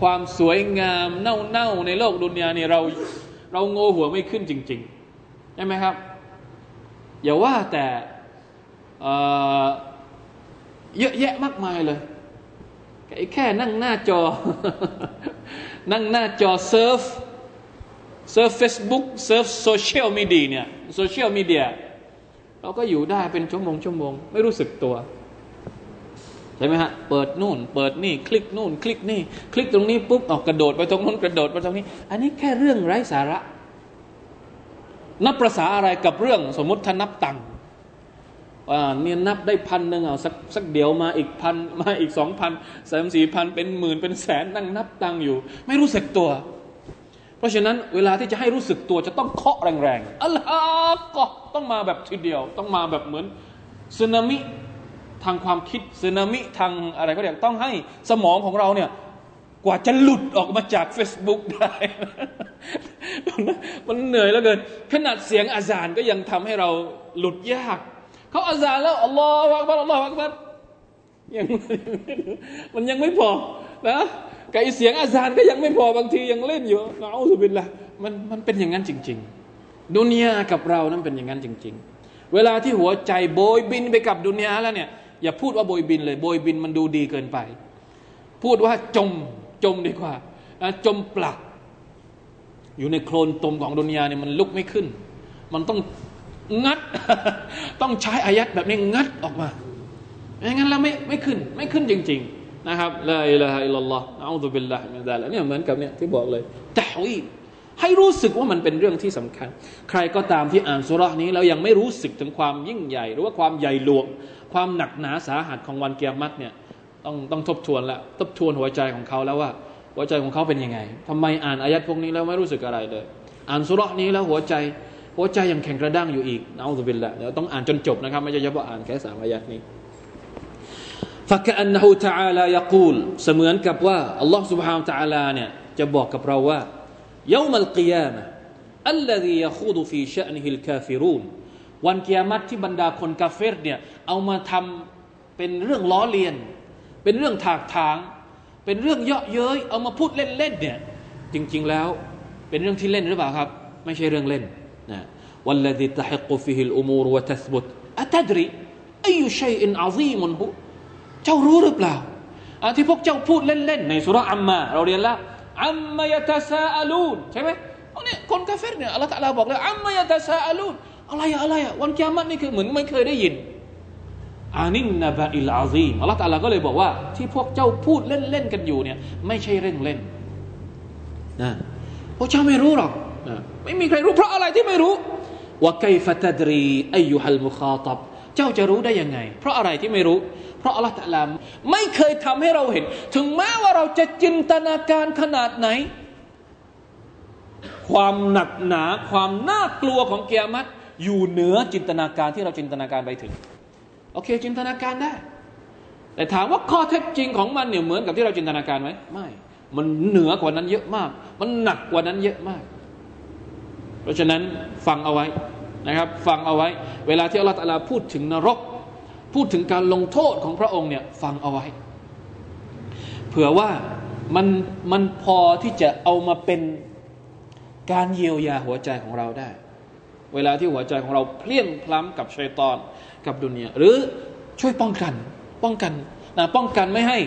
ความสวยงามเน่าๆในโลกดุนยาเนี่ยเราเราโง่หัวไม่ขึ้นจริงๆใช่ไหมครับ อย่าว่าแต่ เยอะแยะมากมายเลยแค่นั่งหน้าจอ นั่งหน้าจอ surf surf เฟซบุ๊ก surf social media เนี่ย social media เราก็อยู่ได้เป็นชั่วโมงชั่วโมง ไม่รู้สึกตัว ใช่ไหมฮะ เปิดนู่น เปิดนี่ คลิกนู่น คลิกนี่ คลิกตรงนี้ปุ๊บออกกระโดดไปตรงนู้นกระโดดไปตรงนี้ อันนี้แค่เรื่องไร้สาระ นับประสาอะไรกับเรื่องสมมติถ้านับตังค์ เนี่ยนับได้พันหนึ่งเอาสักสักเดียวมาอีกพันมาอีกสองพันสามสี่พันเป็นหมื่นเป็นแสนนั่งนับตังอยู่ ไม่รู้สึกตัว เพราะฉะนั้นเวลาที่จะให้รู้สึกตัวจะต้องเคาะแรงๆอัลฮะก็ต้องมาแบบทีเดียว ต้องมาแบบเหมือนสึนามิทางความคิดสึนามิทางอะไรก็เรียกต้องให้สมองของเราเนี่ยกว่าจะหลุดออกมาจาก Facebook ได้ มันเหนื่อยแล้วเกิน ขนาดเสียงอาจารย์ก็ยังทำให้เราหลุดยาก เขาอาซาแล้วอัลลอฮฺอักบัรอัลลอฮฺอักบัรยังมันยังไม่พอนะกับเสียงอาซานก็ยังไม่พอบางทียังเล่นอยู่นะอัลลอฮฺบิลละมันมันเป็นอย่างนั้นจริง ๆ ดุนยากับเรานั้นเป็นอย่างนั้นจริง ๆ เวลาที่หัวใจโบยบินไปกับดุนยาแล้วเนี่ยอย่าพูดว่าโบยบินเลยโบยบินมันดูดีเกินไป พูดว่าจมจมดีกว่าจมปลัก อยู่ในโคลนตมของดุนยาเนี่ยมันลุกไม่ขึ้น มันต้อง งัด ต้องใช้อายัดแบบนี้งัดออกมาไม่งั้นแล้วไม่ไม่ขึ้นไม่ขึ้นจริง ๆ นะครับلا إله إلا الله أعوذ بالله من ذلكเนี่ยเหมือนกับเนี่ยที่บอกเลยتهويلให้รู้สึกว่ามันเป็นเรื่องที่สำคัญ ใครก็ตามที่อ่านสุรานี้แล้วยังไม่รู้สึกถึงความยิ่งใหญ่ หรือว่าความใหญ่หลวง ความหนักหนาสาหัสของวันกิยามัตเนี่ยต้องต้องทบทวนละทบทวนหัวใจของเขาแล้วว่าหัวใจของเขาเป็นยังไงทำไมอ่านอายัดพวกนี้แล้วไม่รู้สึกอะไรเลย อ่านสุรานี้แล้วหัวใจ หัวใจยังแข็งกระด้างอยู่อีกนะอัลลอฮฺบิลละเดี๋ยวต้องอ่านจนจบนะครับไม่ใช่เฉพาะอ่านแค่สามอายัดนี้ فكأنه تعالى يقول เสมือนกับว่าอัลลอฮ์ سبحانه และ تعالى เนี่ยจะบอกกับเราว่า يوم القيامة الذي يخوض في شأنه الكافرون วันกิยามัตที่บรรดาคนกาเฟรเนี่ยเอามาทำเป็นเรื่องล้อเลียน เป็นเรื่องถากถาง เป็นเรื่องเยาะเย้ยเอามาพูดเล่นๆเนี่ยจริงๆแล้วเป็นเรื่องที่เล่นหรือเปล่าครับ ไม่ใช่เรื่องเล่น นะวัลลดิตะฮิกุฟิฮิลอุมูรวะทัสบุตอัตดรีอาเจ้ารู้หรือเปล่าที่พวกเจ้าพูดเล่นๆในสุรอัมมาเราเรียนแล้วعم يتساءلونใช่ไหมเนี่ยคนกาเฟรเนี่ยอัลลอฮฺบอกเลยعم يتساءلونอะไรอะอะไรอะวันกิยามัตนี่คือเหมือนไม่เคยได้ยินอานินนาบะอิลอาซีมอัลลอฮฺก็เลยบอกว่า ที่พวกเจ้าพูดเล่นๆกันอยู่เนี่ย ไม่ใช่เร่องเล่นนะพวกเจ้าไม่รู้หรอก ไม่มีใครรู้เพราะอะไรที่ไม่รู้ว่าไกฟตัดรีอายุฮัลมุคาตับเจ้าจะรู้ได้ยังไง เพราะอะไรที่ไม่รู้ เพราะอัลลอฮฺตะลาไม่เคยทำให้เราเห็น ถึงแม้ว่าเราจะจินตนาการขนาดไหน ความหนักหนาความน่ากลัวของเกียรติอยู่เหนือจินตนาการที่เราจินตนาการไปถึง โอเค จินตนาการได้ แต่ถามว่าข้อเท็จจริงของมันเนี่ยเหมือนกับที่เราจินตนาการไหมไม่ มันเหนือกว่านั้นเยอะมาก มันหนักกว่านั้นเยอะมาก เพราะฉะนั้นฟังเอาไว้นะครับฟังเอาไว้ เวลาที่อัลลอฮฺพูดถึงนรก พูดถึงการลงโทษของพระองค์เนี่ยฟังเอาไว้ เผื่อว่ามันมันพอที่จะเอามาเป็นการเยียวยาหัวใจของเราได้ เวลาที่หัวใจของเราเพลี้ยงพล้ำกับชัยตอนกับดุนยาหรือช่วยป้องกันป้องกันนะป้องกันไม่ให้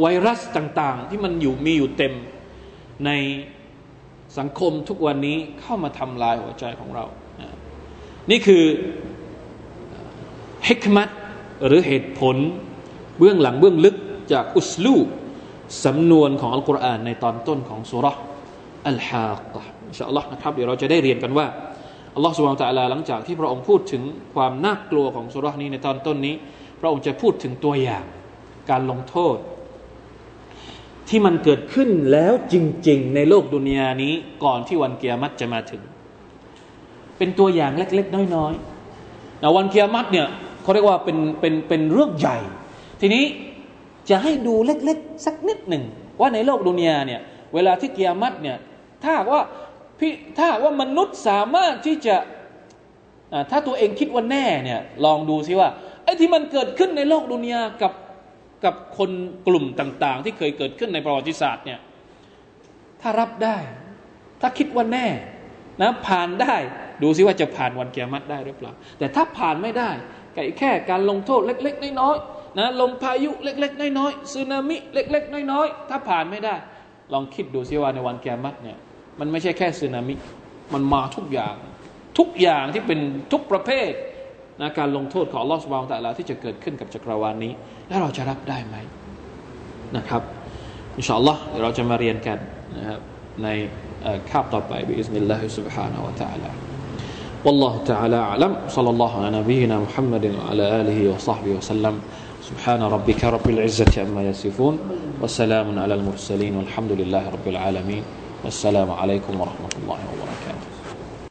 ไวรัสต่างๆ ที่มันอยู่มีอยู่เต็มใน สังคมทุกวันนี้เข้ามาทำลายหัวใจของเรา นี่คือฮิกมัตหรือเหตุผลเบื้องหลังเบื้องลึกจากอุสลูสำนวนของอัลกุรอานในตอนต้นของสุรษอัลฮาตอินชาอัลลอฮ์นะครับเดี๋ยวเราจะได้เรียนกันว่าอัลลอฮ์สุบานตะลาหลังจากที่พระองค์พูดถึงความน่ากลัวของสุรษนี้ในตอนต้นนี้ พระองค์จะพูดถึงตัวอย่างการลงโทษ ที่มันเกิดขึ้นแล้วจริง ๆ ในโลกดุนยานี้ก่อนที่วันเกียรติจะมาถึง เป็นตัวอย่างเล็ก ๆ น้อยๆแต่วันเกียรติเนี่ยเขาเรียกว่าเป็นเป็นเป็นเรื่องใหญ่ ทีนี้จะให้ดูเล็ก ๆ สักนิดหนึ่ง ว่าในโลกดุนยาเนี่ยเวลาที่เกียรติเนี่ยถ้าว่าพี่ถ้าว่ามนุษย์สามารถที่จะถ้าตัวเองคิดว่าแน่เนี่ยลองดูซิว่าไอ้ที่มันเกิดขึ้นในโลกดุนยากับ กับคนกลุ่มต่างๆ ที่เคยเกิดขึ้นในประวัติศาสตร์เนี่ยถ้ารับได้ ถ้าคิดว่าแน่นะผ่านได้ดูซิว่าจะผ่านวันเกียรติได้หรือเปล่า แต่ถ้าผ่านไม่ได้แค่การลงโทษเล็ก ๆ น้อยๆนะลมพายุเล็ก ๆ น้อยๆสึนามิเล็ก ๆ น้อยๆถ้าผ่านไม่ได้ ลองคิดดูซิว่าในวันแกมัดเนี่ยมันไม่ใช่แค่สึนามิมันมาทุกอย่าง ทุกอย่างที่เป็นทุกประเภท นะการลงโทษของลอสบาวแต่ละที่จะเกิดขึ้นกับจักรวาลนี้ แล้วเราจะรับได้ไหมนะครับอินชาอัลลอฮ์เดี๋ยวเราจะมาเรียนกันนะครับในคาบต่อไปบิอิสนิลลาฮิ سبحانه และ تعالى والله تعالى أعلم صلى الله على نبينا محمد وعلى آله وصحبه وسلم سبحان ربك رب العزة عما يصفون وسلام على المرسلين والحمد لله رب العالمين والسلام عليكم ورحمة الله وبركاته